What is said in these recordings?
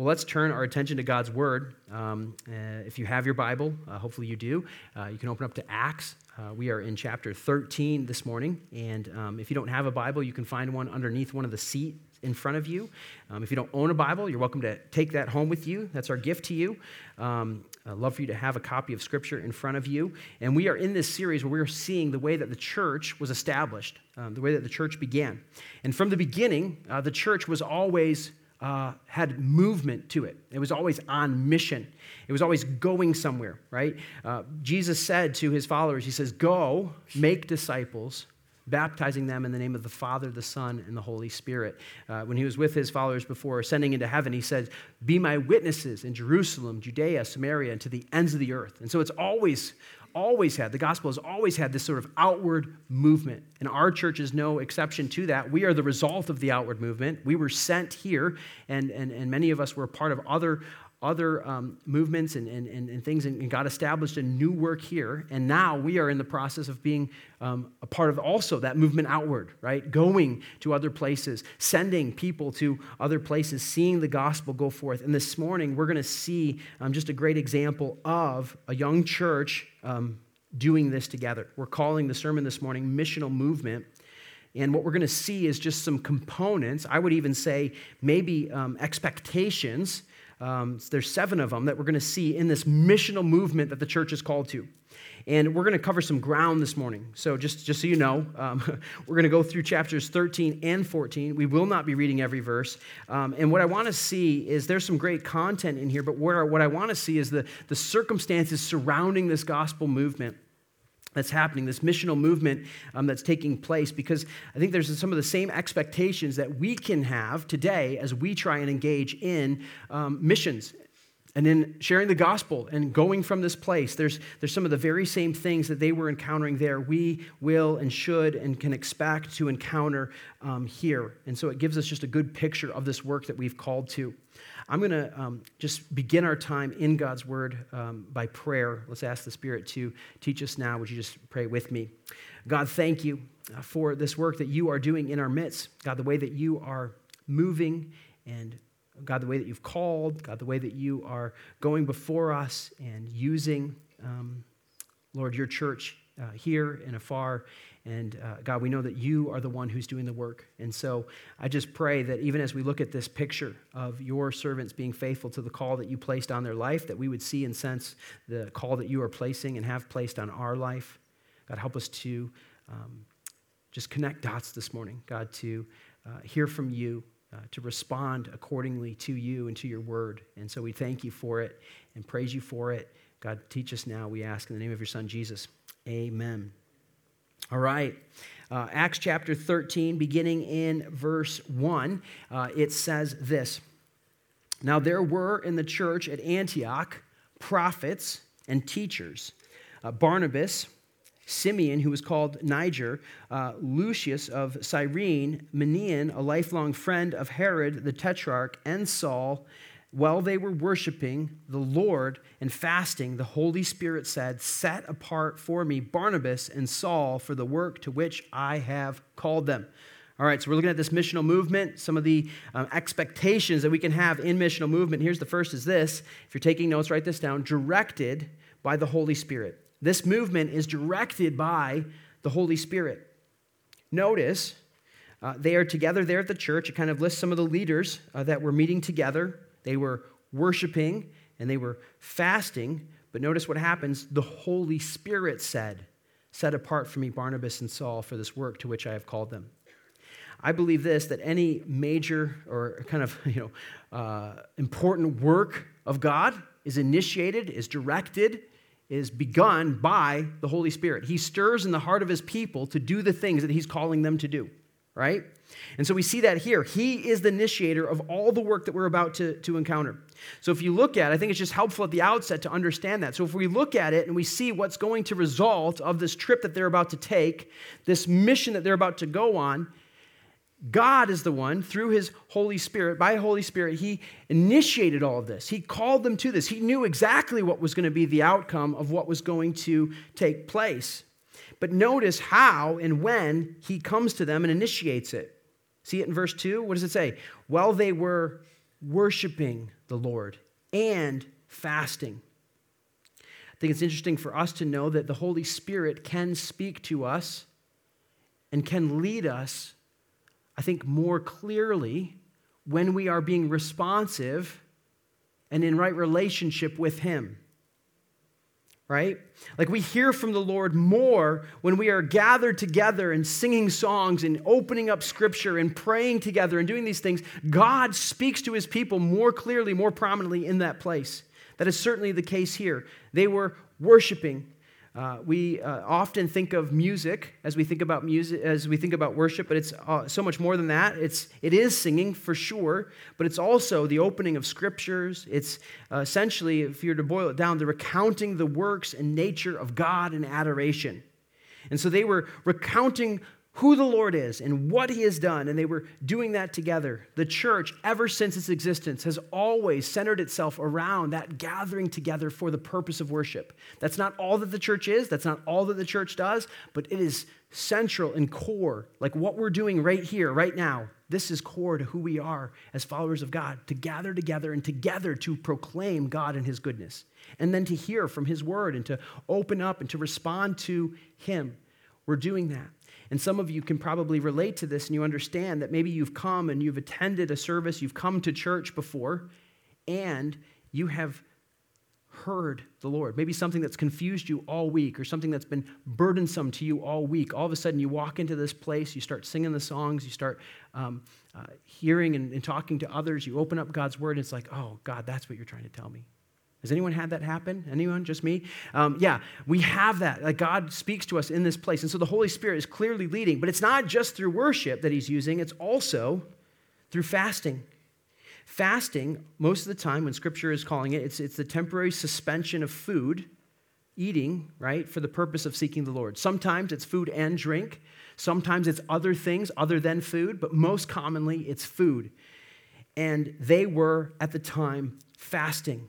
Well, let's turn our attention to God's Word. Um, uh, if you have your Bible, uh, hopefully you do, uh, you can open up to Acts. Uh, we are in chapter 13 this morning. And um, if you don't have a Bible, you can find one underneath one of the seats in front of you. Um, if you don't own a Bible, you're welcome to take that home with you. That's our gift to you. Um, I'd love for you to have a copy of Scripture in front of you. And we are in this series where we're seeing the way that the church was established, um, the way that the church began. And from the beginning, uh, the church was always uh, had movement to it. It was always on mission. It was always going somewhere, right? Uh, Jesus said to his followers, He says, Go, make disciples, baptizing them in the name of the Father, the Son, and the Holy Spirit. Uh, when he was with his followers before ascending into heaven, he said, Be my witnesses in Jerusalem, Judea, Samaria, and to the ends of the earth. And so it's always always had, the gospel has always had this sort of outward movement. And our church is no exception to that. We are the result of the outward movement. We were sent here, and, and, and many of us were part of other, other um, movements and, and, and, things, and God established a new work here. And now we are in the process of being um, a part of also that movement outward, right? Going to other places, sending people to other places, seeing the gospel go forth. And this morning, we're going to see um, just a great example of a young church um, doing this together. We're calling the sermon this morning Missional Movement. And what we're going to see is just some components, I would even say maybe um, expectations um, there's seven of them that we're going to see in this missional movement that the church is called to. And we're going to cover some ground this morning. So, just, just so you know, um, we're going to go through chapters 13 and 14. We will not be reading every verse. Um, and what I want to see is there's some great content in here, but where, what I want to see is the, the circumstances surrounding this gospel movement that's happening, this missional movement um, that's taking place, because I think there's some of the same expectations that we can have today as we try and engage in um, missions and in sharing the gospel and going from this place. There's, there's some of the very same things that they were encountering there, we will and should and can expect to encounter um, here. And so it gives us just a good picture of this work that we've called to. I'm going to um, just begin our time in God's Word um, by prayer. Let's ask the Spirit to teach us now. Would you just pray with me? God, thank you uh, for this work that you are doing in our midst. God, the way that you are moving and God, the way that you've called, God, the way that you are going before us and using, um, Lord, your church uh, here and afar. And uh, God, we know that you are the one who's doing the work. And so I just pray that even as we look at this picture of your servants being faithful to the call that you placed on their life, that we would see and sense the call that you are placing and have placed on our life. God, help us to um, just connect dots this morning, God, to uh, hear from you, uh, to respond accordingly to you and to your word. And so we thank you for it and praise you for it. God, teach us now, we ask in the name of your son, Jesus. Amen. All right. Uh, Acts chapter 13, beginning in verse 1, uh, it says this Now there were in the church at Antioch prophets and teachers uh, Barnabas, Simeon, who was called Niger, uh, Lucius of Cyrene, Manaen, a lifelong friend of Herod the Tetrarch, and Saul, while they were worshiping the Lord and fasting, the Holy Spirit said, Set apart for me Barnabas and Saul for the work to which I have called them. All right, so we're looking at this missional movement, some of the um, expectations that we can have in missional movement. Here's the first is this. If you're taking notes, write this down. Directed by the Holy Spirit. This movement is directed by the Holy Spirit. Notice uh, they are together there at the church. It kind of lists some of the leaders uh, that were meeting together. They were worshiping and they were fasting. But notice what happens. The Holy Spirit said, Set apart for me Barnabas and Saul for this work to which I have called them. I believe this that any major or kind of you know, uh, important work of God is initiated, is directed, is begun by the Holy Spirit. He stirs in the heart of his people to do the things that he's calling them to do, right? And so we see that here. He is the initiator of all the work that we're about to, to encounter. So if you look at I think it's just helpful at the outset to understand that. So if we look at it and we see what's going to result of this trip that they're about to take, this mission that they're about to go on, God is the one, through his Holy Spirit, by Holy Spirit, he initiated all of this. He called them to this. He knew exactly what was going to be the outcome of what was going to take place. But notice how and when he comes to them and initiates it. See it in verse 2? What does it say? While they were worshiping the Lord and fasting. I think it's interesting for us to know that the Holy Spirit can speak to us and can lead us, I think, more clearly when we are being responsive and in right relationship with Him right? Like we hear from the Lord more when we are gathered together and singing songs and opening up scripture and praying together and doing these things. God speaks to his people more clearly, more prominently in that place. That is certainly the case here. They were worshiping uh, we uh, often think of music as we think about music as we think about worship, but it's uh, so much more than that. It's it is singing for sure, but it's also the opening of scriptures. It's uh, essentially, if you were to boil it down, the recounting the works and nature of God in adoration. And so they were recounting who the Lord is and what he has done, and they were doing that together. The church, ever since its existence, has always centered itself around that gathering together for the purpose of worship. That's not all that the church is, that's not all that the church does, but it is central and core. Like what we're doing right here, right now, this is core to who we are as followers of God to gather together and together to proclaim God and his goodness, and then to hear from his word and to open up and to respond to him. We're doing that. And some of you can probably relate to this and you understand that maybe you've come and you've attended a service, you've come to church before, and you have heard the Lord. Maybe something that's confused you all week or something that's been burdensome to you all week. All of a sudden, you walk into this place, you start singing the songs, you start um, uh, hearing and, and talking to others, you open up God's word, and it's like, oh, God, that's what you're trying to tell me. Has anyone had that happen? Anyone? Just me? Um, yeah, we have that. Like God speaks to us in this place. And so the Holy Spirit is clearly leading, but it's not just through worship that He's using, it's also through fasting. Fasting, most of the time when Scripture is calling it, it's, it's the temporary suspension of food, eating, right, for the purpose of seeking the Lord. Sometimes it's food and drink, sometimes it's other things other than food, but most commonly it's food. And they were at the time fasting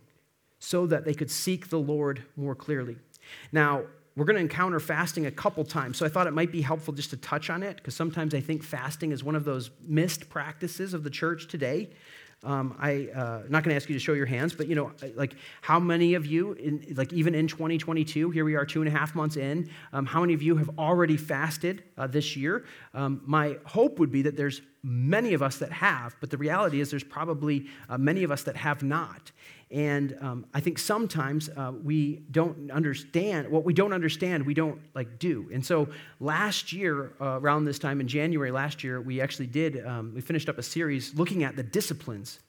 so that they could seek the Lord more clearly. Now, we're going to encounter fasting a couple times, so I thought it might be helpful just to touch on it because sometimes I think fasting is one of those missed practices of the church today. Um, I uh, not going to ask you to show your hands, but you know, like how many of you, in, like even in 2022, here we are, two and a half months in. Um, how many of you have already fasted uh, this year? Um, my hope would be that there's many of us that have, but the reality is there's probably uh, many of us that have not. And um, I think sometimes uh, we don't understand what we don't understand. We don't like do. And so last year, uh, around this time in January last year, we actually did. Um, we finished up a series looking at the disciplines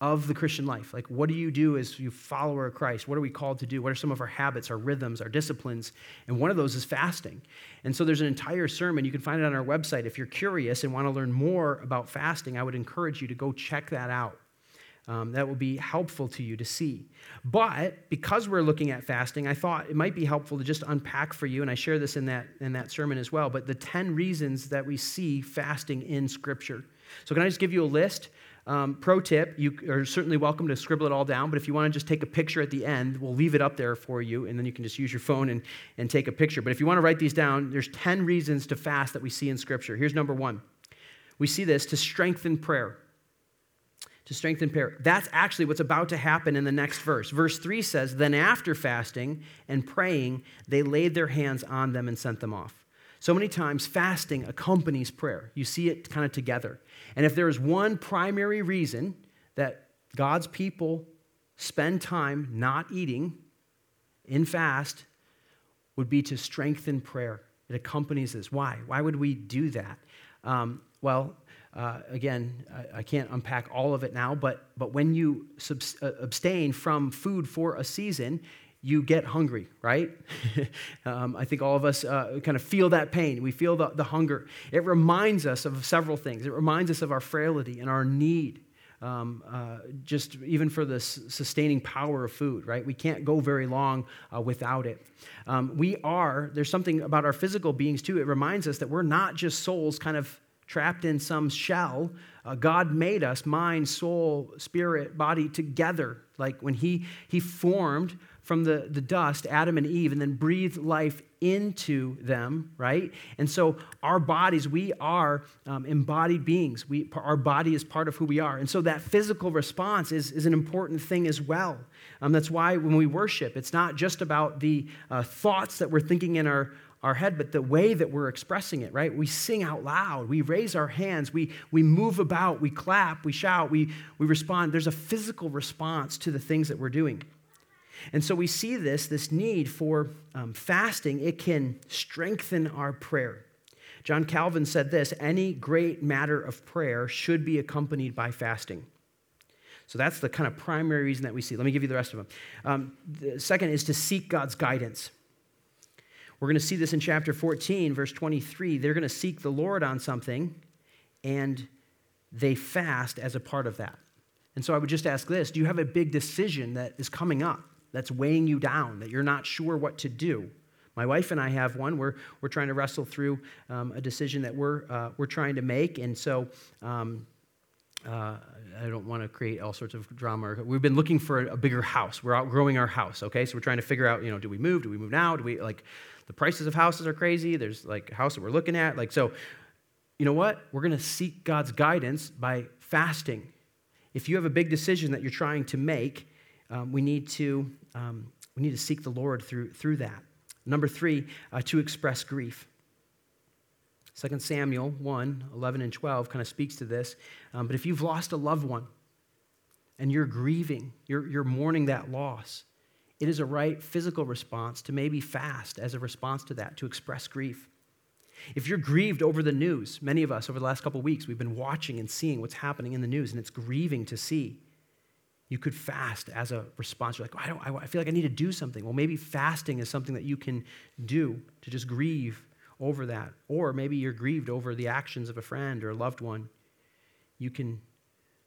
of the Christian life. Like, what do you do as you follower of Christ? What are we called to do? What are some of our habits, our rhythms, our disciplines? And one of those is fasting. And so there's an entire sermon. You can find it on our website. If you're curious and want to learn more about fasting, I would encourage you to go check that out. Um, that will be helpful to you to see. But because we're looking at fasting, I thought it might be helpful to just unpack for you, and I share this in that, in that sermon as well, but the 10 reasons that we see fasting in Scripture. So, can I just give you a list? Um, pro tip, you are certainly welcome to scribble it all down, but if you want to just take a picture at the end, we'll leave it up there for you, and then you can just use your phone and, and take a picture. But if you want to write these down, there's 10 reasons to fast that we see in Scripture. Here's number one we see this to strengthen prayer to strengthen prayer. That's actually what's about to happen in the next verse. Verse 3 says, Then after fasting and praying, they laid their hands on them and sent them off. So many times, fasting accompanies prayer. You see it kind of together. And if there is one primary reason that God's people spend time not eating in fast, would be to strengthen prayer. It accompanies this. Why? Why would we do that? Um, well, uh, again, I, I, can't unpack all of it now, but, but when you subs, uh, abstain from food for a season, you get hungry, right? um, I think all of us uh, kind of feel that pain. We feel the, the hunger. It reminds us of several things. It reminds us of our frailty and our need. Um, uh, just even for the sustaining power of food, right? We can't go very long uh, without it. Um, we are, there's something about our physical beings too. It reminds us that we're not just souls kind of trapped in some shell. Uh, God made us mind, soul, spirit, body together. Like when He, he formed from the, the dust Adam and Eve and then breathed life into them, right? And so our bodies, we are um, embodied beings. We, our body is part of who we are. And so that physical response is, is an important thing as well. Um, that's why when we worship, it's not just about the uh, thoughts that we're thinking in our, our head, but the way that we're expressing it, right? We sing out loud, we raise our hands, we, we move about, we clap, we shout, we, we respond. There's a physical response to the things that we're doing. And so we see this, this need for um, fasting, it can strengthen our prayer. John Calvin said this any great matter of prayer should be accompanied by fasting. So that's the kind of primary reason that we see. Let me give you the rest of them. Um, the second is to seek God's guidance. We're going to see this in chapter 14, verse 23. They're going to seek the Lord on something, and they fast as a part of that. And so I would just ask this Do you have a big decision that is coming up? that's weighing you down, that you're not sure what to do. My wife and I have one. We're, we're trying to wrestle through um, a decision that we're, uh, we're trying to make. And so um, uh, I don't want to create all sorts of drama. We've been looking for a bigger house. We're outgrowing our house, okay? So we're trying to figure out, you know, do we move? Do we move now? Do we, like, the prices of houses are crazy. There's, like, a house that we're looking at. Like, so, you know what? We're going to seek God's guidance by fasting. If you have a big decision that you're trying to make, um, we need to um, we need to seek the Lord through, through that. Number three, uh, to express grief. 2 Samuel 1 11 and 12 kind of speaks to this. Um, but if you've lost a loved one and you're grieving, you're, you're mourning that loss, it is a right physical response to maybe fast as a response to that, to express grief. If you're grieved over the news, many of us over the last couple weeks, we've been watching and seeing what's happening in the news, and it's grieving to see. You could fast as a response. You're like, I, don't, I feel like I need to do something. Well, maybe fasting is something that you can do to just grieve over that. Or maybe you're grieved over the actions of a friend or a loved one. You can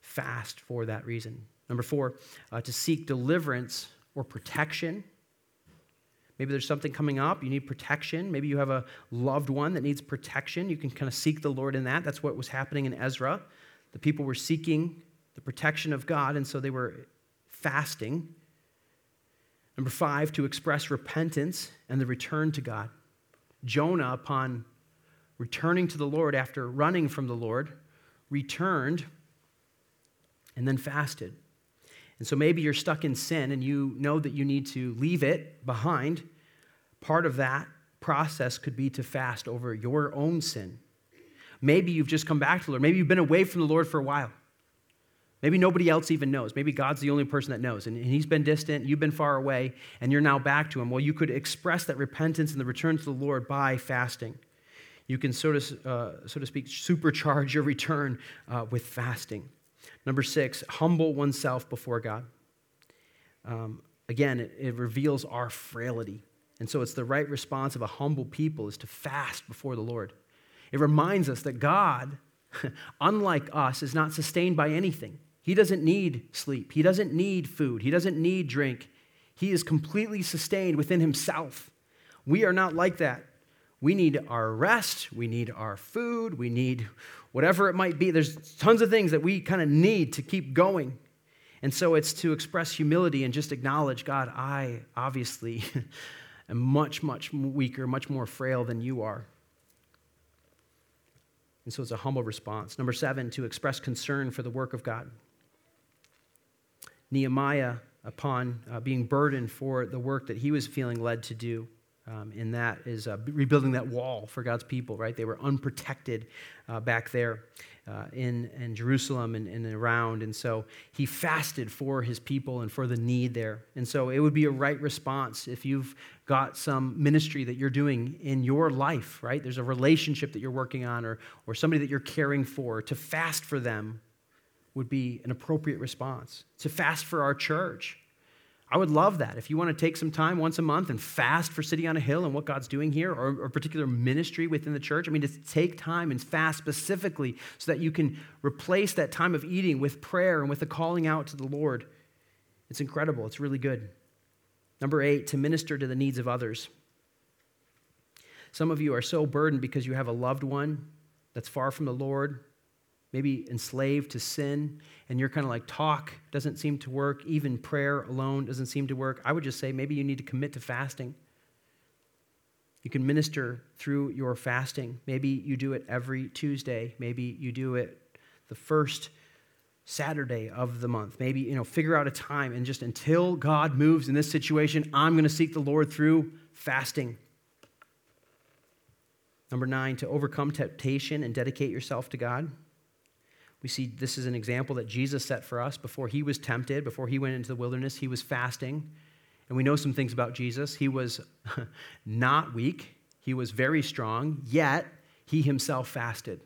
fast for that reason. Number four, uh, to seek deliverance or protection. Maybe there's something coming up, you need protection. Maybe you have a loved one that needs protection. You can kind of seek the Lord in that. That's what was happening in Ezra. The people were seeking the protection of God, and so they were fasting. Number five, to express repentance and the return to God. Jonah, upon returning to the Lord after running from the Lord, returned and then fasted. And so maybe you're stuck in sin and you know that you need to leave it behind. Part of that process could be to fast over your own sin. Maybe you've just come back to the Lord. Maybe you've been away from the Lord for a while. Maybe nobody else even knows. Maybe God's the only person that knows. And he's been distant, you've been far away, and you're now back to him. Well, you could express that repentance and the return to the Lord by fasting. You can, so to, uh, so to speak, supercharge your return uh, with fasting. Number six, humble oneself before God. Um, again, it, it reveals our frailty. And so it's the right response of a humble people is to fast before the Lord. It reminds us that God, unlike us, is not sustained by anything. He doesn't need sleep. He doesn't need food. He doesn't need drink. He is completely sustained within himself. We are not like that. We need our rest. We need our food. We need whatever it might be. There's tons of things that we kind of need to keep going. And so it's to express humility and just acknowledge God, I obviously am much, much weaker, much more frail than you are. And so it's a humble response. Number seven, to express concern for the work of God. Nehemiah upon uh, being burdened for the work that he was feeling led to do. Um, and that is uh, rebuilding that wall for God's people, right? They were unprotected uh, back there uh, in, in Jerusalem and, and around. And so he fasted for his people and for the need there. And so it would be a right response if you've got some ministry that you're doing in your life, right? There's a relationship that you're working on or, or somebody that you're caring for, to fast for them would be an appropriate response. To fast for our church. I would love that. If you want to take some time once a month and fast for City on a Hill and what God's doing here, or, or a particular ministry within the church, I mean, to take time and fast specifically so that you can replace that time of eating with prayer and with the calling out to the Lord. It's incredible. It's really good. Number eight, to minister to the needs of others. Some of you are so burdened because you have a loved one that's far from the Lord, maybe enslaved to sin, and you're kind of like, talk doesn't seem to work, even prayer alone doesn't seem to work, I would just say maybe you need to commit to fasting. You can minister through your fasting. Maybe you do it every Tuesday. Maybe you do it the first Saturday of the month. Maybe, you know, figure out a time and just until God moves in this situation, I'm going to seek the Lord through fasting. Number nine, to overcome temptation and dedicate yourself to God. We see this is an example that Jesus set for us before he was tempted, before he went into the wilderness, he was fasting. And we know some things about Jesus. He was not weak, he was very strong, yet he himself fasted.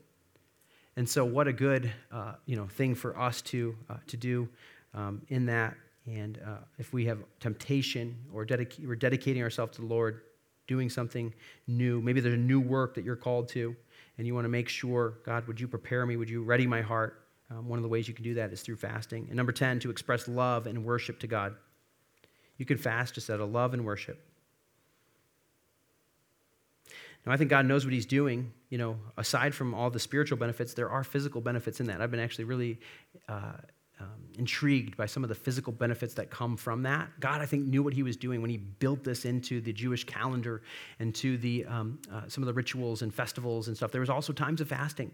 And so, what a good uh, you know, thing for us to, uh, to do um, in that. And uh, if we have temptation or dedica- we're dedicating ourselves to the Lord, doing something new, maybe there's a new work that you're called to, and you want to make sure, God, would you prepare me? Would you ready my heart? Um, one of the ways you can do that is through fasting. And number 10, to express love and worship to God. You can fast just out of love and worship. Now, I think God knows what He's doing. You know, aside from all the spiritual benefits, there are physical benefits in that. I've been actually really uh, um, intrigued by some of the physical benefits that come from that. God, I think, knew what He was doing when He built this into the Jewish calendar and to the, um, uh, some of the rituals and festivals and stuff. There was also times of fasting.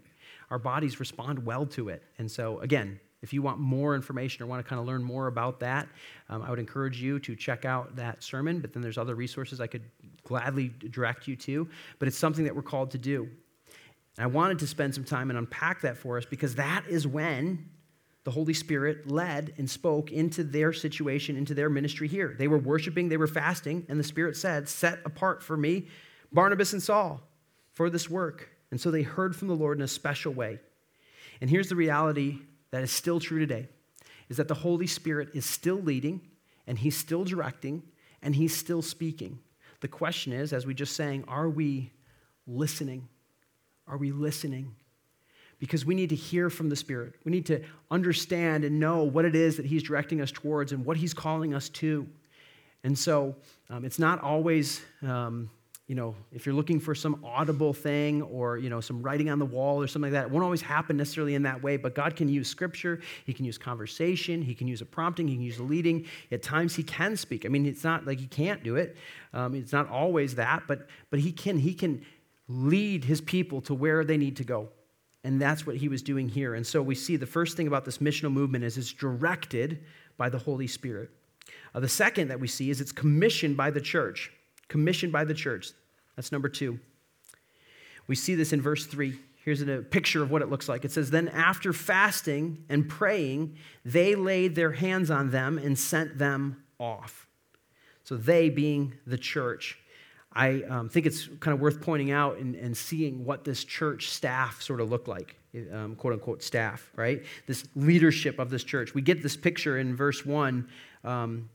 Our bodies respond well to it. And so, again, if you want more information or want to kind of learn more about that, um, I would encourage you to check out that sermon. But then there's other resources I could gladly direct you to. But it's something that we're called to do. And I wanted to spend some time and unpack that for us because that is when the Holy Spirit led and spoke into their situation, into their ministry here. They were worshiping, they were fasting, and the Spirit said, Set apart for me Barnabas and Saul for this work. And so they heard from the Lord in a special way. And here's the reality that is still true today is that the Holy Spirit is still leading and he's still directing and he's still speaking. The question is, as we just sang, are we listening? Are we listening? Because we need to hear from the Spirit. We need to understand and know what it is that He's directing us towards and what He's calling us to. And so um, it's not always um, you know, if you're looking for some audible thing or, you know, some writing on the wall or something like that, it won't always happen necessarily in that way, but God can use scripture, He can use conversation, He can use a prompting, He can use a leading. At times He can speak. I mean, it's not like He can't do it. Um, it's not always that, but, but He can, He can lead His people to where they need to go. And that's what He was doing here. And so we see the first thing about this missional movement is it's directed by the Holy Spirit. Uh, the second that we see is it's commissioned by the church commissioned by the church. That's number two. We see this in verse three. Here's a picture of what it looks like. It says, Then after fasting and praying, they laid their hands on them and sent them off. So, they being the church. I um, think it's kind of worth pointing out and, and, seeing what this church staff sort of looked like, um, quote unquote staff, right? This leadership of this church. We get this picture in verse 1. Um,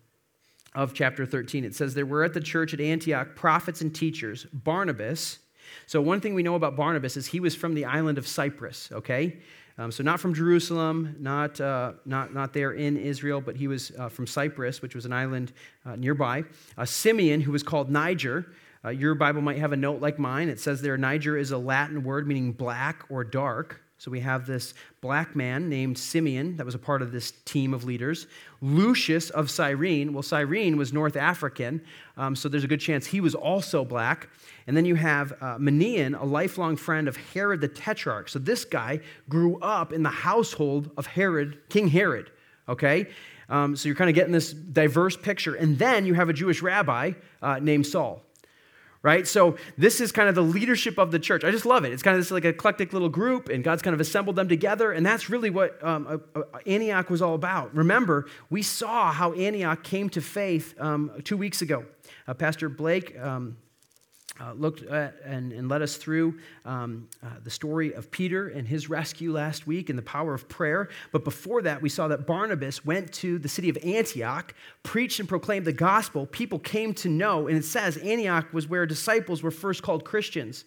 of chapter 13. It says, There were at the church at Antioch prophets and teachers, Barnabas. So, one thing we know about Barnabas is he was from the island of Cyprus, okay? Um, so, not from Jerusalem, not, uh, not, not there in Israel, but he was uh, from Cyprus, which was an island uh, nearby. Simeon, who was called Niger, uh, your Bible might have a note like mine. It says there, Niger is a Latin word meaning black or dark. So we have this black man named Simeon that was a part of this team of leaders. Lucius of Cyrene. Well, Cyrene was North African, um, so there's a good chance he was also black. And then you have uh, Manaen, a lifelong friend of Herod the Tetrarch. So this guy grew up in the household of Herod, King Herod. Okay? Um, so you're kind of getting this diverse picture. And then you have a Jewish rabbi uh, named Saul right? So this is kind of the leadership of the church. I just love it. It's kind of this like eclectic little group, and God's kind of assembled them together, and that's really what um, uh, uh, Antioch was all about. Remember, we saw how Antioch came to faith um, two weeks ago. Uh, Pastor Blake um, uh, looked at and, and led us through um, uh, the story of Peter and his rescue last week and the power of prayer. But before that, we saw that Barnabas went to the city of Antioch, preached and proclaimed the gospel. People came to know, and it says Antioch was where disciples were first called Christians.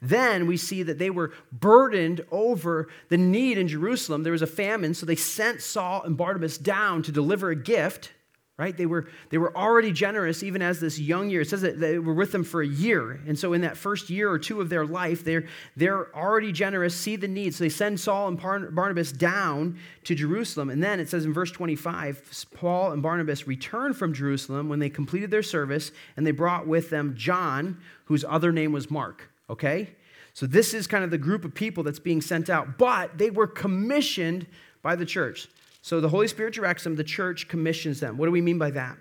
Then we see that they were burdened over the need in Jerusalem. There was a famine, so they sent Saul and Barnabas down to deliver a gift right? They were, they were already generous even as this young year. It says that they were with them for a year. And so in that first year or two of their life, they're, they're already generous, see the need. So they send Saul and Barnabas down to Jerusalem. And then it says in verse 25, Paul and Barnabas returned from Jerusalem when they completed their service, and they brought with them John, whose other name was Mark, okay? So this is kind of the group of people that's being sent out, but they were commissioned by the church. So the Holy Spirit directs them, the church commissions them. What do we mean by that?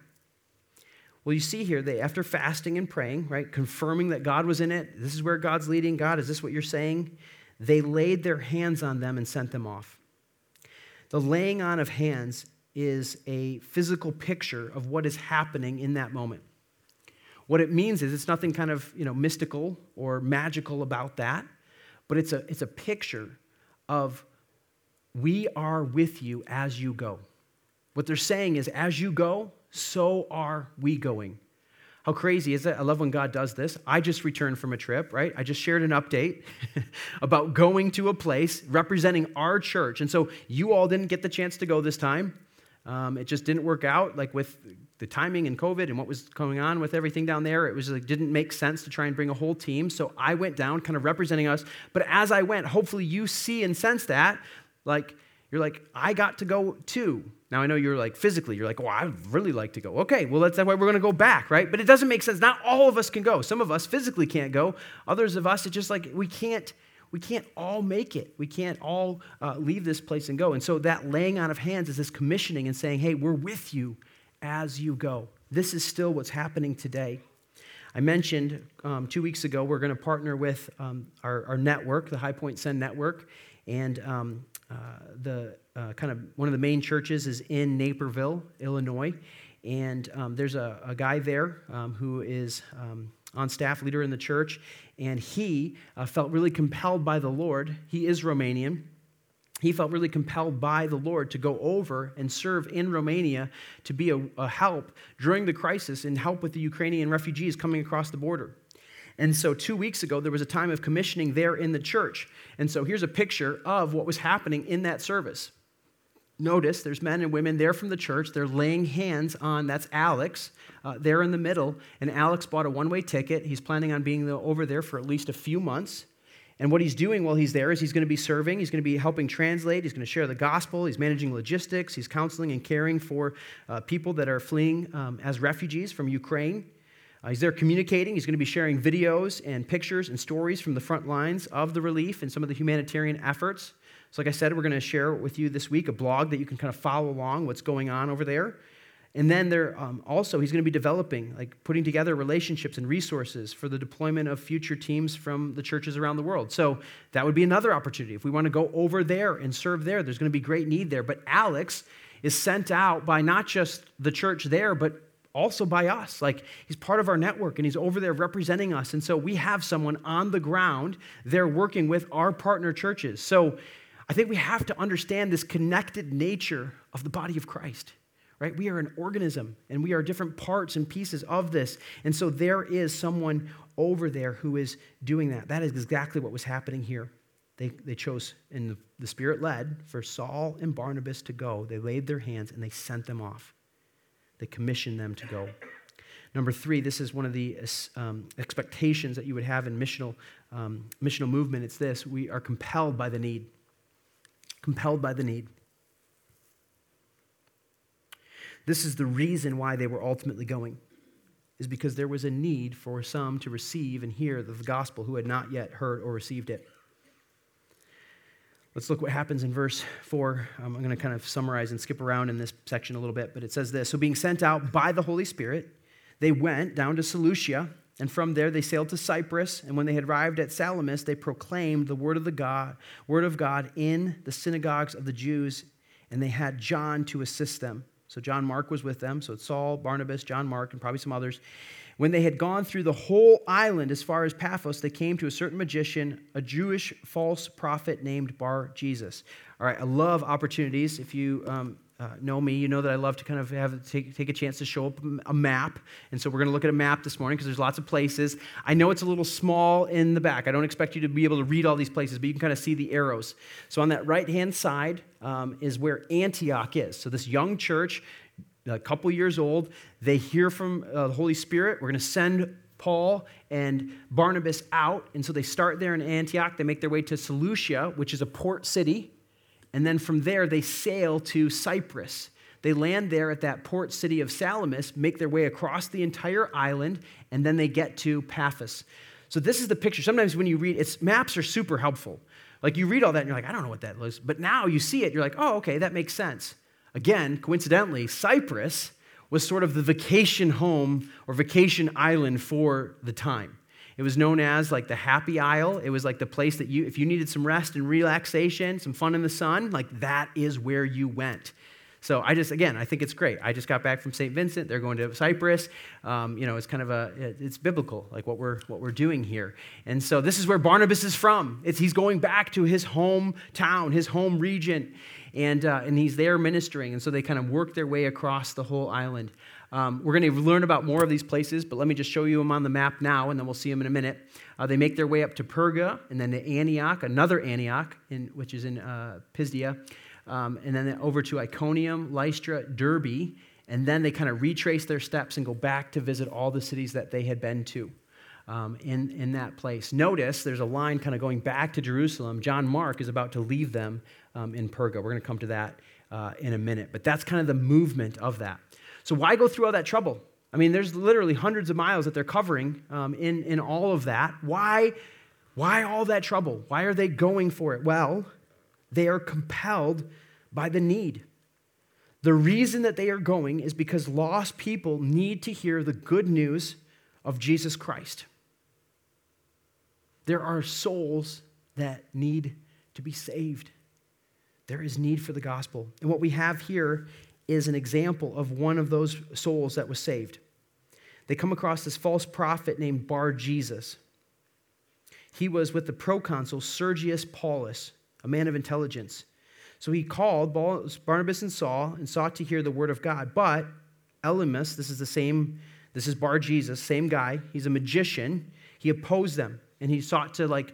Well, you see here, they, after fasting and praying, right, confirming that God was in it, this is where God's leading, God, is this what you're saying? They laid their hands on them and sent them off. The laying on of hands is a physical picture of what is happening in that moment. What it means is it's nothing kind of you know, mystical or magical about that, but it's a, it's a picture of we are with you as you go. What they're saying is, as you go, so are we going. How crazy is it? I love when God does this. I just returned from a trip, right? I just shared an update about going to a place representing our church. And so you all didn't get the chance to go this time. Um, it just didn't work out, like with the timing and COVID and what was going on with everything down there. It was like didn't make sense to try and bring a whole team. So I went down, kind of representing us. But as I went, hopefully you see and sense that like, you're like, I got to go too. Now I know you're like physically, you're like, oh, I'd really like to go. Okay, well, that's why we're to go back, right? But it doesn't make sense. Not all of us can go. Some of us physically can't go. Others of us, it's just like we can't. We can't all make it. We can't all uh, leave this place and go. And so that laying on of hands is this commissioning and saying, hey, we're with you as you go. This is still what's happening today. I mentioned um, two weeks ago we're going to partner with um, our, our, network, the High Point Send Network, and um, the uh, kind of one of the main churches is in Naperville, Illinois, and um, there's a, a, guy there um, who is um, on staff, leader in the church, and he uh, felt really compelled by the Lord. He is Romanian. He felt really compelled by the Lord to go over and serve in Romania to be a, a help during the crisis and help with the Ukrainian refugees coming across the border. And so, two weeks ago, there was a time of commissioning there in the church. And so, here's a picture of what was happening in that service. Notice there's men and women there from the church. They're laying hands on, that's Alex, uh, there in the middle. And Alex bought a one way ticket. He's planning on being over there for at least a few months. And what he's doing while he's there is he's going to be serving, he's going to be helping translate, he's going to share the gospel, he's managing logistics, he's counseling and caring for uh, people that are fleeing um, as refugees from Ukraine. Uh, he's there communicating. He's going to be sharing videos and pictures and stories from the front lines of the relief and some of the humanitarian efforts. So, like I said, we're going to share with you this week a blog that you can kind of follow along what's going on over there. And then there um, also, he's going to be developing, like putting together relationships and resources for the deployment of future teams from the churches around the world. So that would be another opportunity. If we want to go over there and serve there, there's going to be great need there. But Alex is sent out by not just the church there, but also by us. Like he's part of our network and he's over there representing us. And so we have someone on the ground there working with our partner churches. So I think we have to understand this connected nature of the body of Christ. Right? We are an organism and we are different parts and pieces of this. And so there is someone over there who is doing that. That is exactly what was happening here. They, they chose, and the, the Spirit led for Saul and Barnabas to go. They laid their hands and they sent them off. They commissioned them to go. Number three, this is one of the um, expectations that you would have in missional, um, missional movement. It's this we are compelled by the need. Compelled by the need. This is the reason why they were ultimately going, is because there was a need for some to receive and hear the gospel who had not yet heard or received it. Let's look what happens in verse 4. Um, I'm going to kind of summarize and skip around in this section a little bit, but it says this So, being sent out by the Holy Spirit, they went down to Seleucia, and from there they sailed to Cyprus. And when they had arrived at Salamis, they proclaimed the word of the God, word of God in the synagogues of the Jews, and they had John to assist them. So John Mark was with them. So it's Saul, Barnabas, John Mark, and probably some others. When they had gone through the whole island as far as Paphos, they came to a certain magician, a Jewish false prophet named Bar Jesus. All right, I love opportunities. If you um, uh, know me, you know that I love to kind of have take, take a chance to show up a map. And so we're going to look at a map this morning because there's lots of places. I know it's a little small in the back. I don't expect you to be able to read all these places, but you can kind of see the arrows. So on that right hand side um, is where Antioch is. So this young church a couple years old. They hear from uh, the Holy Spirit. We're going to send Paul and Barnabas out. And so they start there in Antioch. They make their way to Seleucia, which is a port city. And then from there, they sail to Cyprus. They land there at that port city of Salamis, make their way across the entire island, and then they get to Paphos. So this is the picture. Sometimes when you read, it's maps are super helpful. Like you read all that and you're like, I don't know what that looks. But now you see it, you're like, oh, okay, that makes sense. Again, coincidentally, Cyprus was sort of the vacation home or vacation island for the time. It was known as like the happy isle. It was like the place that you, if you needed some rest and relaxation, some fun in the sun, like that is where you went. So I just, again, I think it's great. I just got back from St. Vincent. They're going to Cyprus. Um, you know, it's kind of a, it's biblical, like what we're, what we're doing here. And so this is where Barnabas is from. It's, he's going back to his hometown, his home region. And, uh, and he's there ministering. And so they kind of work their way across the whole island. Um, we're going to learn about more of these places, but let me just show you them on the map now, and then we'll see them in a minute. Uh, they make their way up to Perga, and then to Antioch, another Antioch, in, which is in uh, Pisidia um, and then over to Iconium, Lystra, Derbe, and then they kind of retrace their steps and go back to visit all the cities that they had been to. Um, in, in that place. Notice there's a line kind of going back to Jerusalem. John Mark is about to leave them um, in Perga. We're going to come to that uh, in a minute, but that's kind of the movement of that. So, why go through all that trouble? I mean, there's literally hundreds of miles that they're covering um, in, in all of that. Why, why all that trouble? Why are they going for it? Well, they are compelled by the need. The reason that they are going is because lost people need to hear the good news of Jesus Christ. There are souls that need to be saved. There is need for the gospel. And what we have here is an example of one of those souls that was saved. They come across this false prophet named Bar Jesus. He was with the proconsul Sergius Paulus a man of intelligence. So he called Barnabas and Saul and sought to hear the word of God. But Elymas, this is the same, this is Bar Jesus, same guy. He's a magician. He opposed them and he sought to like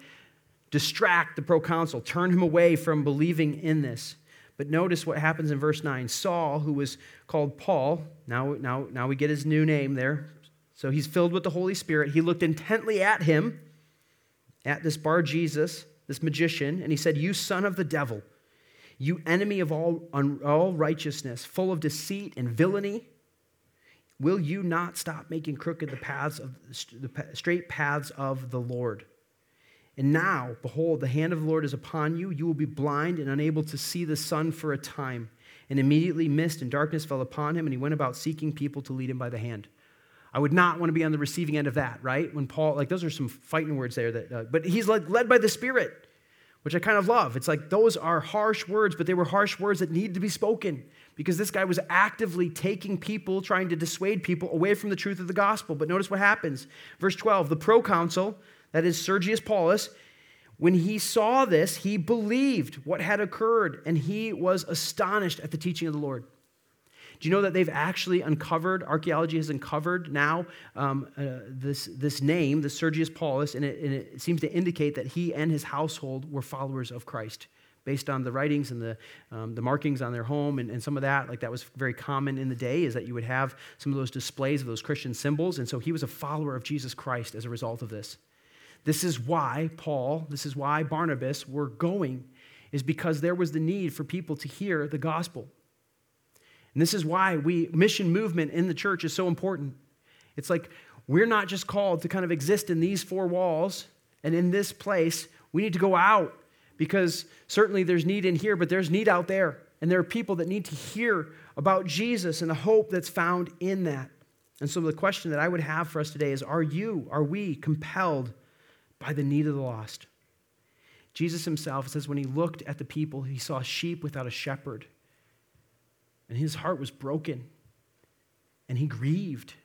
distract the proconsul, turn him away from believing in this. But notice what happens in verse 9. Saul, who was called Paul, now, now, now we get his new name there. So he's filled with the Holy Spirit. He looked intently at him, at this Bar Jesus, this magician, and he said, You son of the devil, you enemy of all, all righteousness, full of deceit and villainy, will you not stop making crooked the paths of the straight paths of the Lord? And now, behold, the hand of the Lord is upon you. You will be blind and unable to see the sun for a time. And immediately mist and darkness fell upon him, and he went about seeking people to lead him by the hand. I would not want to be on the receiving end of that, right? When Paul, like, those are some fighting words there. That, uh, but he's like led by the Spirit, which I kind of love. It's like those are harsh words, but they were harsh words that needed to be spoken because this guy was actively taking people, trying to dissuade people away from the truth of the gospel. But notice what happens. Verse 12 the proconsul, that is Sergius Paulus, when he saw this, he believed what had occurred and he was astonished at the teaching of the Lord. Do you know that they've actually uncovered, archaeology has uncovered now um, uh, this, this name, the Sergius Paulus, and it, and it seems to indicate that he and his household were followers of Christ based on the writings and the, um, the markings on their home and, and some of that like that was very common in the day is that you would have some of those displays of those christian symbols and so he was a follower of jesus christ as a result of this. This is why paul this is why barnabas were going is because there was the need for people to hear the gospel and this is why we mission movement in the church is so important. It's like we're not just called to kind of exist in these four walls and in this place. We need to go out because certainly there's need in here, but there's need out there. And there are people that need to hear about Jesus and the hope that's found in that. And so the question that I would have for us today is Are you, are we compelled by the need of the lost? Jesus himself says when he looked at the people, he saw sheep without a shepherd. And his heart was broken. And he grieved.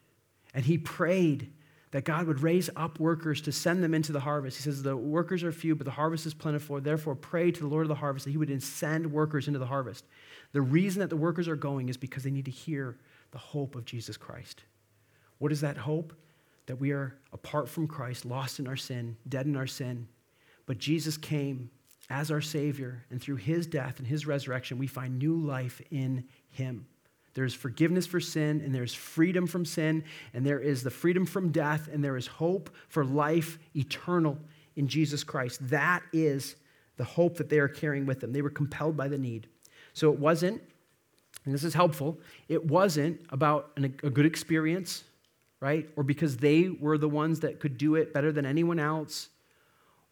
And he prayed that God would raise up workers to send them into the harvest. He says, The workers are few, but the harvest is plentiful. Therefore, pray to the Lord of the harvest that he would send workers into the harvest. The reason that the workers are going is because they need to hear the hope of Jesus Christ. What is that hope? That we are apart from Christ, lost in our sin, dead in our sin. But Jesus came as our Savior, and through his death and his resurrection, we find new life in him. There's forgiveness for sin, and there's freedom from sin, and there is the freedom from death, and there is hope for life eternal in Jesus Christ. That is the hope that they are carrying with them. They were compelled by the need. So it wasn't, and this is helpful, it wasn't about an, a good experience, right? Or because they were the ones that could do it better than anyone else,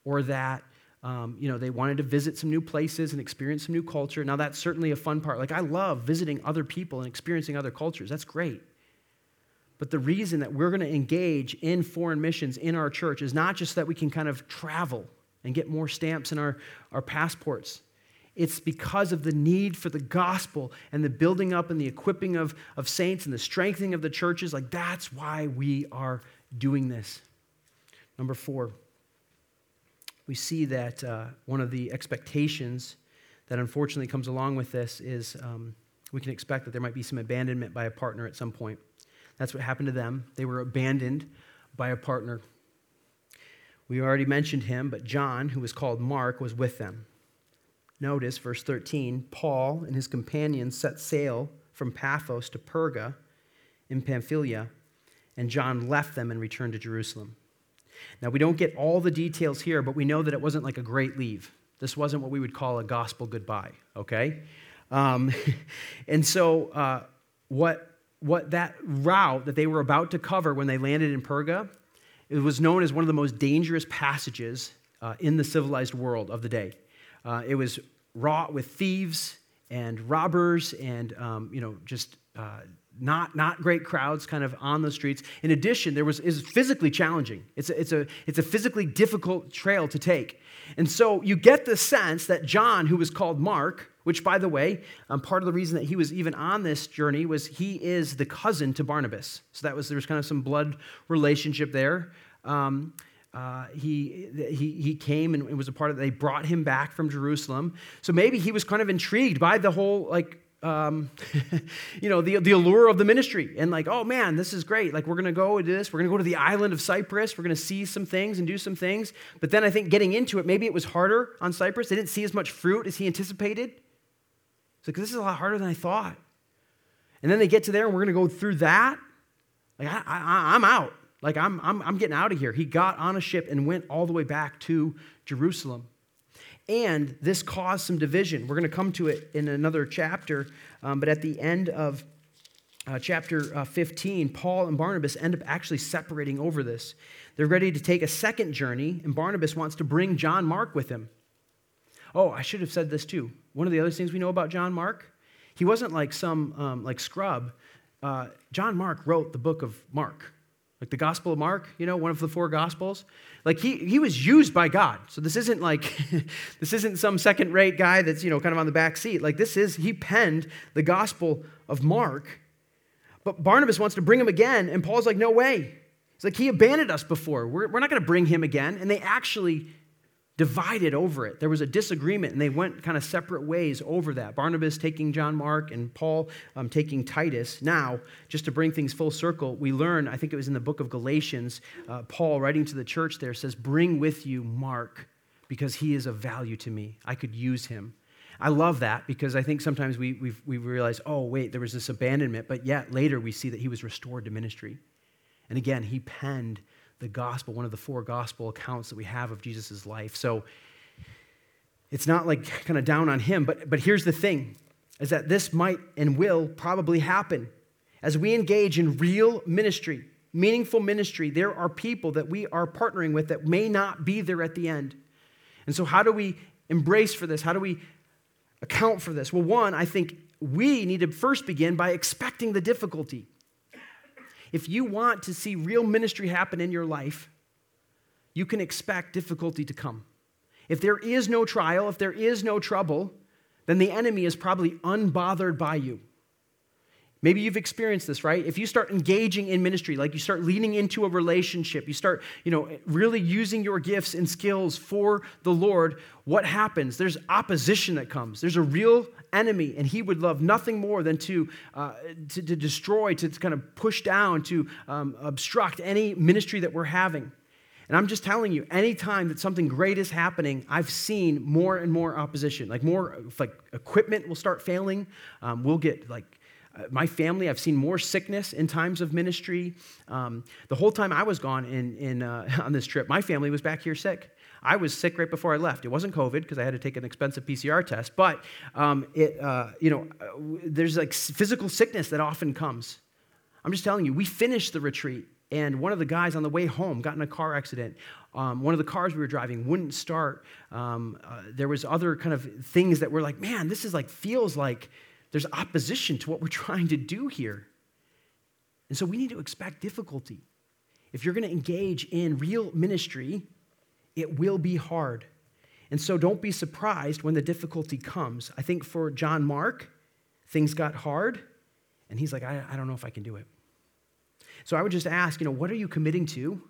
or that um, you know, they wanted to visit some new places and experience some new culture. Now, that's certainly a fun part. Like, I love visiting other people and experiencing other cultures. That's great. But the reason that we're going to engage in foreign missions in our church is not just that we can kind of travel and get more stamps in our, our passports. It's because of the need for the gospel and the building up and the equipping of, of saints and the strengthening of the churches. Like, that's why we are doing this. Number four, we see that uh, one of the expectations that unfortunately comes along with this is um, we can expect that there might be some abandonment by a partner at some point. That's what happened to them. They were abandoned by a partner. We already mentioned him, but John, who was called Mark, was with them. Notice verse 13 Paul and his companions set sail from Paphos to Perga in Pamphylia, and John left them and returned to Jerusalem. Now, we don't get all the details here, but we know that it wasn't like a great leave. This wasn't what we would call a gospel goodbye, okay? Um, and so, uh, what, what that route that they were about to cover when they landed in Perga, it was known as one of the most dangerous passages uh, in the civilized world of the day. Uh, it was wrought with thieves and robbers and, um, you know, just uh, not, not great crowds kind of on the streets. In addition, there was is physically challenging. It's a, it's, a, it's a physically difficult trail to take. And so you get the sense that John, who was called Mark, which by the way, um, part of the reason that he was even on this journey was he is the cousin to Barnabas. So that was there was kind of some blood relationship there. Um, uh, he, he, he came and it was a part of They brought him back from Jerusalem. So maybe he was kind of intrigued by the whole like um, you know, the, the allure of the ministry and like, oh man, this is great. Like, we're going to go to this. We're going to go to the island of Cyprus. We're going to see some things and do some things. But then I think getting into it, maybe it was harder on Cyprus. They didn't see as much fruit as he anticipated. It's like, this is a lot harder than I thought. And then they get to there and we're going to go through that. Like, I, I, I'm out. Like, I'm, I'm, I'm getting out of here. He got on a ship and went all the way back to Jerusalem. And this caused some division. We're going to come to it in another chapter, um, but at the end of uh, chapter uh, 15, Paul and Barnabas end up actually separating over this. They're ready to take a second journey, and Barnabas wants to bring John Mark with him. Oh, I should have said this too. One of the other things we know about John Mark, he wasn't like some um, like scrub. Uh, John Mark wrote the book of Mark like the Gospel of Mark, you know, one of the four Gospels. Like he, he was used by God. So this isn't like, this isn't some second rate guy that's, you know, kind of on the back seat. Like this is, he penned the Gospel of Mark. But Barnabas wants to bring him again, and Paul's like, no way. It's like he abandoned us before. We're, we're not going to bring him again. And they actually divided over it. There was a disagreement, and they went kind of separate ways over that. Barnabas taking John Mark and Paul um, taking Titus. Now, just to bring things full circle, we learn, I think it was in the book of Galatians, uh, Paul writing to the church there says, Bring with you Mark because he is of value to me. I could use him. I love that because I think sometimes we, we we realize, oh, wait, there was this abandonment, but yet later we see that he was restored to ministry. And again, he penned the gospel, one of the four gospel accounts that we have of Jesus' life. So it's not like kind of down on him, but, but here's the thing is that this might and will probably happen. As we engage in real ministry, meaningful ministry, there are people that we are partnering with that may not be there at the end. And so, how do we embrace for this? How do we account for this? Well, one, I think we need to first begin by expecting the difficulty. If you want to see real ministry happen in your life, you can expect difficulty to come. If there is no trial, if there is no trouble, then the enemy is probably unbothered by you. Maybe you've experienced this, right? If you start engaging in ministry, like you start leaning into a relationship, you start, you know, really using your gifts and skills for the Lord, what happens? There's opposition that comes. There's a real enemy, and he would love nothing more than to, uh, to, to, destroy, to kind of push down, to um, obstruct any ministry that we're having. And I'm just telling you, anytime that something great is happening, I've seen more and more opposition. Like more, like equipment will start failing. Um, we'll get like uh, my family, I've seen more sickness in times of ministry. Um, the whole time I was gone in, in, uh, on this trip, my family was back here sick. I was sick right before I left. It wasn't COVID because I had to take an expensive PCR test, but um, it, uh, you know, uh, there's like physical sickness that often comes. I'm just telling you, we finished the retreat, and one of the guys on the way home got in a car accident. Um, one of the cars we were driving wouldn't start. Um, uh, there was other kind of things that were like, man, this is like feels like there's opposition to what we're trying to do here. And so we need to expect difficulty. If you're going to engage in real ministry, it will be hard. And so don't be surprised when the difficulty comes. I think for John Mark, things got hard, and he's like, I, I don't know if I can do it. So I would just ask, you know, what are you committing to?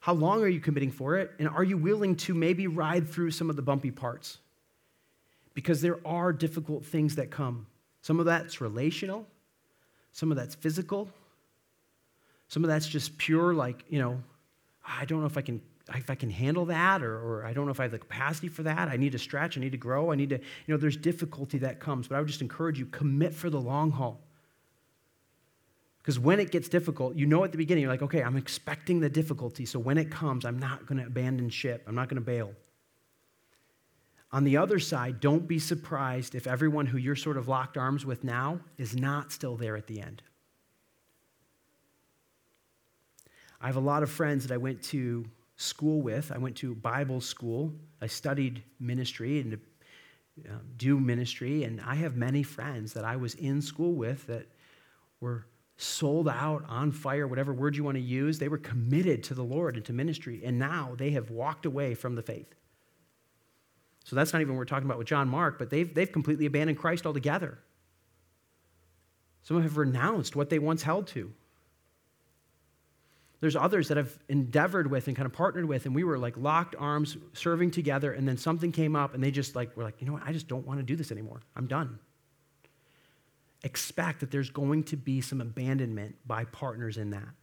How long are you committing for it? And are you willing to maybe ride through some of the bumpy parts? Because there are difficult things that come. Some of that's relational, some of that's physical, some of that's just pure, like, you know, I don't know if I can if I can handle that, or, or I don't know if I have the capacity for that. I need to stretch, I need to grow, I need to, you know, there's difficulty that comes. But I would just encourage you, commit for the long haul. Because when it gets difficult, you know at the beginning, you're like, okay, I'm expecting the difficulty. So when it comes, I'm not going to abandon ship. I'm not going to bail. On the other side, don't be surprised if everyone who you're sort of locked arms with now is not still there at the end. I have a lot of friends that I went to school with. I went to Bible school. I studied ministry and uh, do ministry, and I have many friends that I was in school with that were sold out, on fire, whatever word you want to use. They were committed to the Lord and to ministry, and now they have walked away from the faith. So that's not even what we're talking about with John Mark, but they've, they've completely abandoned Christ altogether. Some have renounced what they once held to. There's others that I've endeavored with and kind of partnered with, and we were like locked arms, serving together, and then something came up, and they just like were like, you know what, I just don't want to do this anymore. I'm done. Expect that there's going to be some abandonment by partners in that.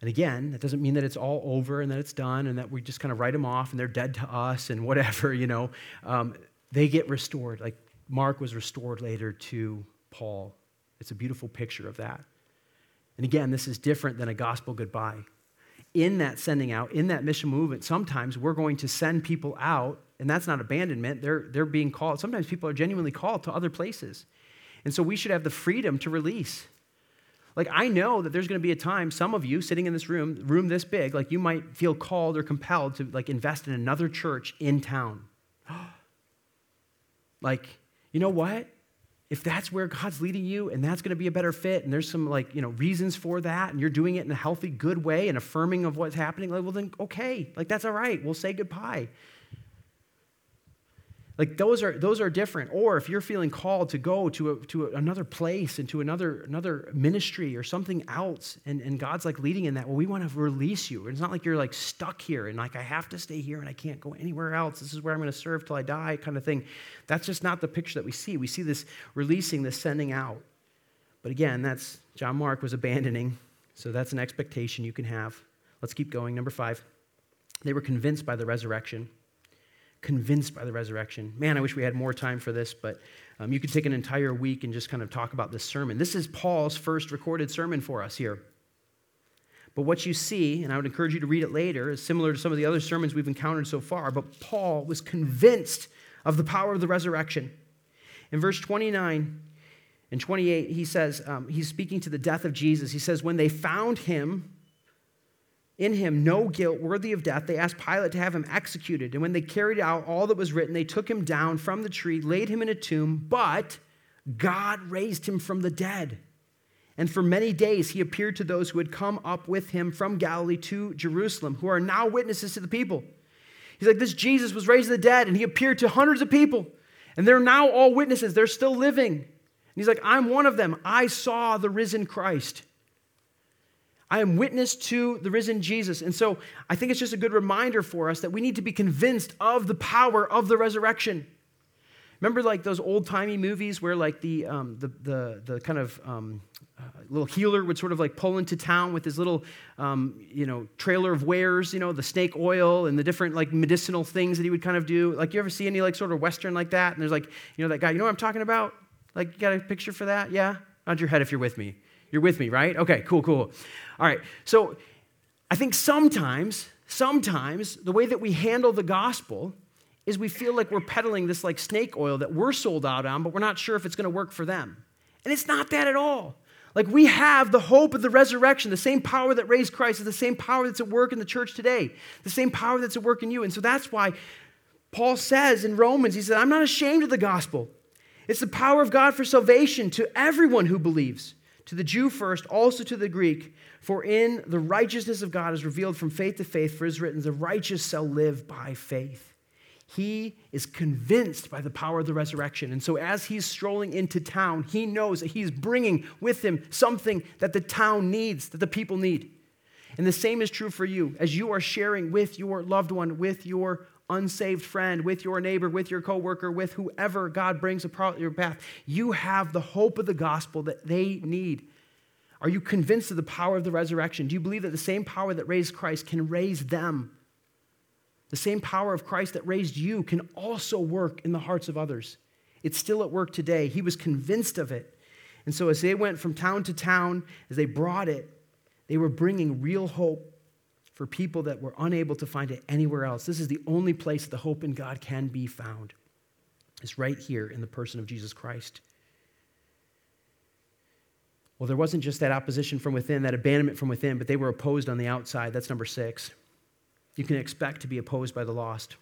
And again, that doesn't mean that it's all over and that it's done and that we just kind of write them off and they're dead to us and whatever, you know. Um, they get restored. Like Mark was restored later to Paul. It's a beautiful picture of that. And again, this is different than a gospel goodbye. In that sending out, in that mission movement, sometimes we're going to send people out, and that's not abandonment. They're, they're being called. Sometimes people are genuinely called to other places. And so we should have the freedom to release. Like, I know that there's going to be a time, some of you sitting in this room, room this big, like you might feel called or compelled to like invest in another church in town. like, you know what? if that's where God's leading you and that's going to be a better fit and there's some like, you know, reasons for that and you're doing it in a healthy, good way and affirming of what's happening, like, well then okay, like that's all right. We'll say goodbye. Like those are those are different. Or if you're feeling called to go to a, to another place and to another another ministry or something else, and, and God's like leading in that, well, we want to release you. It's not like you're like stuck here and like I have to stay here and I can't go anywhere else. This is where I'm going to serve till I die, kind of thing. That's just not the picture that we see. We see this releasing, this sending out. But again, that's John Mark was abandoning, so that's an expectation you can have. Let's keep going. Number five. They were convinced by the resurrection convinced by the resurrection. Man, I wish we had more time for this, but um, you could take an entire week and just kind of talk about this sermon. This is Paul's first recorded sermon for us here. But what you see, and I would encourage you to read it later, is similar to some of the other sermons we've encountered so far. But Paul was convinced of the power of the resurrection. In verse 29 and 28, he says, um, he's speaking to the death of Jesus. He says, When they found him, in him no guilt worthy of death, they asked Pilate to have him executed. And when they carried out all that was written, they took him down from the tree, laid him in a tomb, but God raised him from the dead. And for many days he appeared to those who had come up with him from Galilee to Jerusalem, who are now witnesses to the people. He's like, This Jesus was raised from the dead, and he appeared to hundreds of people. And they're now all witnesses. They're still living. And he's like, I'm one of them. I saw the risen Christ. I am witness to the risen Jesus. And so I think it's just a good reminder for us that we need to be convinced of the power of the resurrection. Remember, like those old timey movies where, like, the, um, the, the, the kind of um, uh, little healer would sort of like pull into town with his little, um, you know, trailer of wares, you know, the snake oil and the different, like, medicinal things that he would kind of do. Like, you ever see any, like, sort of Western like that? And there's, like, you know, that guy, you know what I'm talking about? Like, you got a picture for that? Yeah? Nod your head if you're with me. You're with me, right? Okay, cool, cool. All right. So I think sometimes, sometimes the way that we handle the gospel is we feel like we're peddling this like snake oil that we're sold out on, but we're not sure if it's going to work for them. And it's not that at all. Like we have the hope of the resurrection, the same power that raised Christ is the same power that's at work in the church today, the same power that's at work in you. And so that's why Paul says in Romans, he said, I'm not ashamed of the gospel. It's the power of God for salvation to everyone who believes, to the Jew first, also to the Greek. For in the righteousness of God is revealed from faith to faith, for it is written, the righteous shall live by faith. He is convinced by the power of the resurrection. And so, as he's strolling into town, he knows that he's bringing with him something that the town needs, that the people need. And the same is true for you. As you are sharing with your loved one, with your unsaved friend, with your neighbor, with your coworker, with whoever God brings across your path, you have the hope of the gospel that they need. Are you convinced of the power of the resurrection? Do you believe that the same power that raised Christ can raise them? The same power of Christ that raised you can also work in the hearts of others. It's still at work today. He was convinced of it. And so, as they went from town to town, as they brought it, they were bringing real hope for people that were unable to find it anywhere else. This is the only place the hope in God can be found. It's right here in the person of Jesus Christ. Well, there wasn't just that opposition from within, that abandonment from within, but they were opposed on the outside. That's number six. You can expect to be opposed by the lost.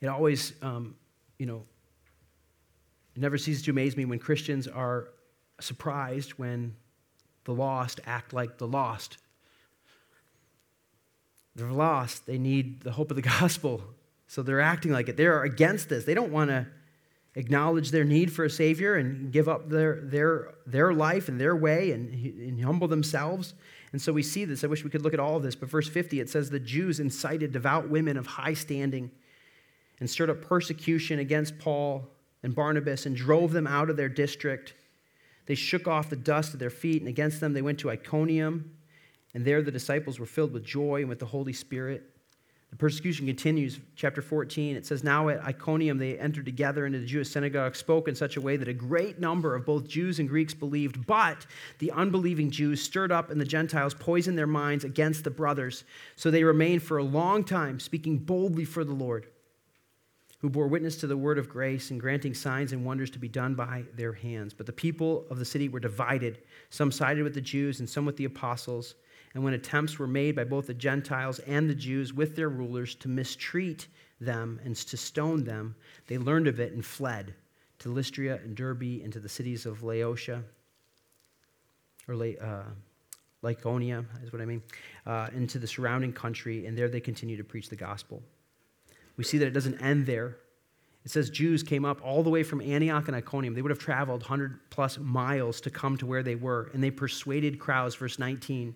It always, um, you know, never ceases to amaze me when Christians are surprised when the lost act like the lost. They're lost. They need the hope of the gospel. So they're acting like it. They're against this. They don't want to acknowledge their need for a Savior and give up their, their, their life and their way and, and humble themselves. And so we see this. I wish we could look at all of this. But verse 50, it says the Jews incited devout women of high standing and stirred up persecution against Paul and Barnabas and drove them out of their district. They shook off the dust of their feet, and against them they went to Iconium and there the disciples were filled with joy and with the Holy Spirit. The persecution continues, chapter 14. It says, Now at Iconium they entered together into the Jewish synagogue, spoke in such a way that a great number of both Jews and Greeks believed. But the unbelieving Jews stirred up and the Gentiles poisoned their minds against the brothers. So they remained for a long time, speaking boldly for the Lord, who bore witness to the word of grace and granting signs and wonders to be done by their hands. But the people of the city were divided. Some sided with the Jews and some with the apostles. And when attempts were made by both the Gentiles and the Jews with their rulers to mistreat them and to stone them, they learned of it and fled to Lystra and Derbe and to the cities of Laodicea, or uh, is what I mean, uh, into the surrounding country, and there they continue to preach the gospel. We see that it doesn't end there. It says Jews came up all the way from Antioch and Iconium. They would have traveled 100 plus miles to come to where they were, and they persuaded crowds, verse 19,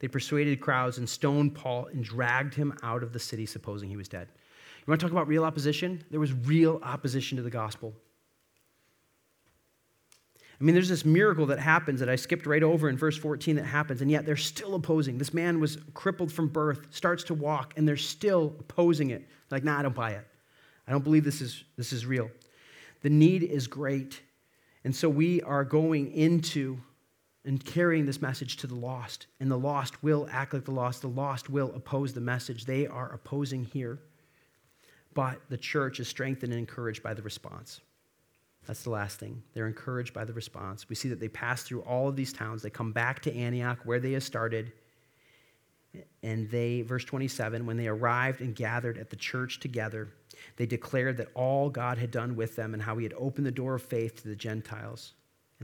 they persuaded crowds and stoned Paul and dragged him out of the city, supposing he was dead. You want to talk about real opposition? There was real opposition to the gospel. I mean, there's this miracle that happens that I skipped right over in verse 14 that happens, and yet they're still opposing. This man was crippled from birth, starts to walk, and they're still opposing it. Like, nah, I don't buy it. I don't believe this is, this is real. The need is great. And so we are going into and carrying this message to the lost. And the lost will act like the lost. The lost will oppose the message. They are opposing here. But the church is strengthened and encouraged by the response. That's the last thing. They're encouraged by the response. We see that they pass through all of these towns. They come back to Antioch, where they had started. And they, verse 27, when they arrived and gathered at the church together, they declared that all God had done with them and how he had opened the door of faith to the Gentiles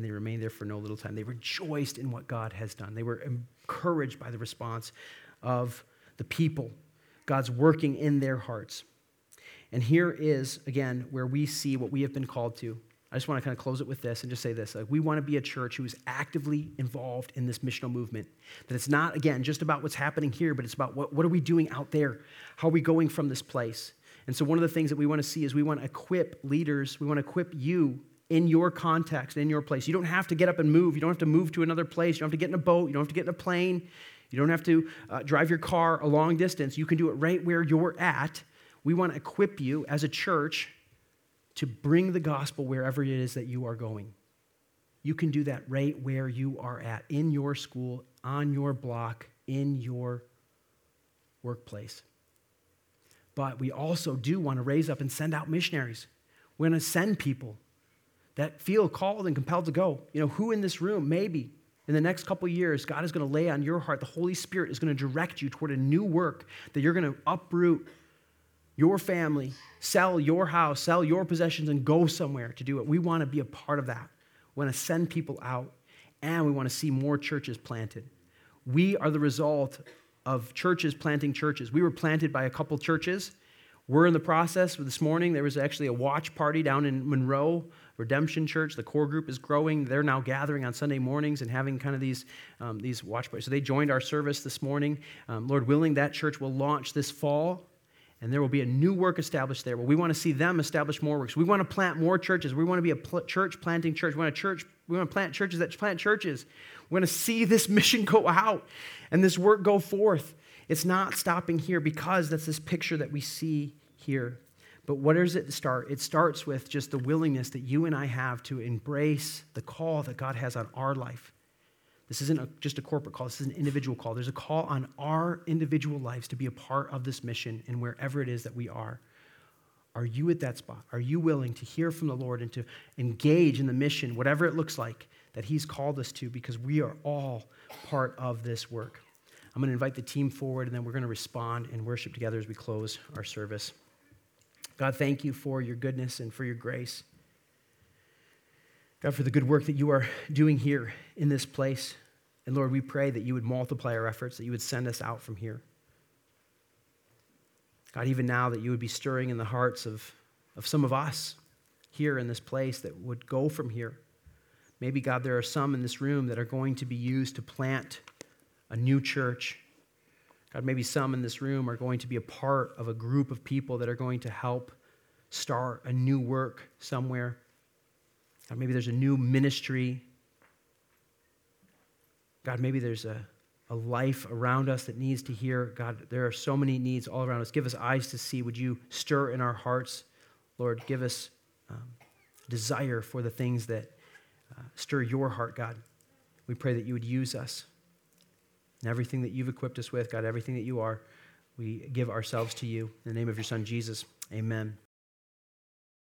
and they remained there for no little time. They rejoiced in what God has done. They were encouraged by the response of the people. God's working in their hearts. And here is, again, where we see what we have been called to. I just want to kind of close it with this and just say this. Like, we want to be a church who is actively involved in this missional movement. That it's not, again, just about what's happening here, but it's about what, what are we doing out there? How are we going from this place? And so, one of the things that we want to see is we want to equip leaders, we want to equip you in your context, in your place. You don't have to get up and move. You don't have to move to another place. You don't have to get in a boat. You don't have to get in a plane. You don't have to uh, drive your car a long distance. You can do it right where you're at. We want to equip you as a church to bring the gospel wherever it is that you are going. You can do that right where you are at, in your school, on your block, in your workplace. But we also do want to raise up and send out missionaries. We're going to send people that feel called and compelled to go. You know, who in this room, maybe in the next couple years, God is going to lay on your heart, the Holy Spirit is going to direct you toward a new work that you're going to uproot your family, sell your house, sell your possessions, and go somewhere to do it. We want to be a part of that. We want to send people out, and we want to see more churches planted. We are the result of churches planting churches. We were planted by a couple churches. We're in the process. This morning, there was actually a watch party down in Monroe Redemption Church. The core group is growing. They're now gathering on Sunday mornings and having kind of these, um, these watch parties. So they joined our service this morning. Um, Lord willing, that church will launch this fall and there will be a new work established there. Well, we want to see them establish more works. We want to plant more churches. We want to be a pl- church planting church. We want to church. We want to plant churches that plant churches. We want to see this mission go out and this work go forth. It's not stopping here because that's this picture that we see here. But what does it start? It starts with just the willingness that you and I have to embrace the call that God has on our life. This isn't a, just a corporate call, this is an individual call. There's a call on our individual lives to be a part of this mission and wherever it is that we are. Are you at that spot? Are you willing to hear from the Lord and to engage in the mission, whatever it looks like, that He's called us to? Because we are all part of this work. I'm going to invite the team forward and then we're going to respond and worship together as we close our service. God, thank you for your goodness and for your grace. God, for the good work that you are doing here in this place. And Lord, we pray that you would multiply our efforts, that you would send us out from here. God, even now, that you would be stirring in the hearts of, of some of us here in this place that would go from here. Maybe, God, there are some in this room that are going to be used to plant a new church. God, maybe some in this room are going to be a part of a group of people that are going to help start a new work somewhere. God, maybe there's a new ministry. God, maybe there's a, a life around us that needs to hear. God, there are so many needs all around us. Give us eyes to see. Would you stir in our hearts? Lord, give us um, desire for the things that uh, stir your heart, God. We pray that you would use us and everything that you've equipped us with, God, everything that you are. We give ourselves to you. In the name of your Son, Jesus, amen.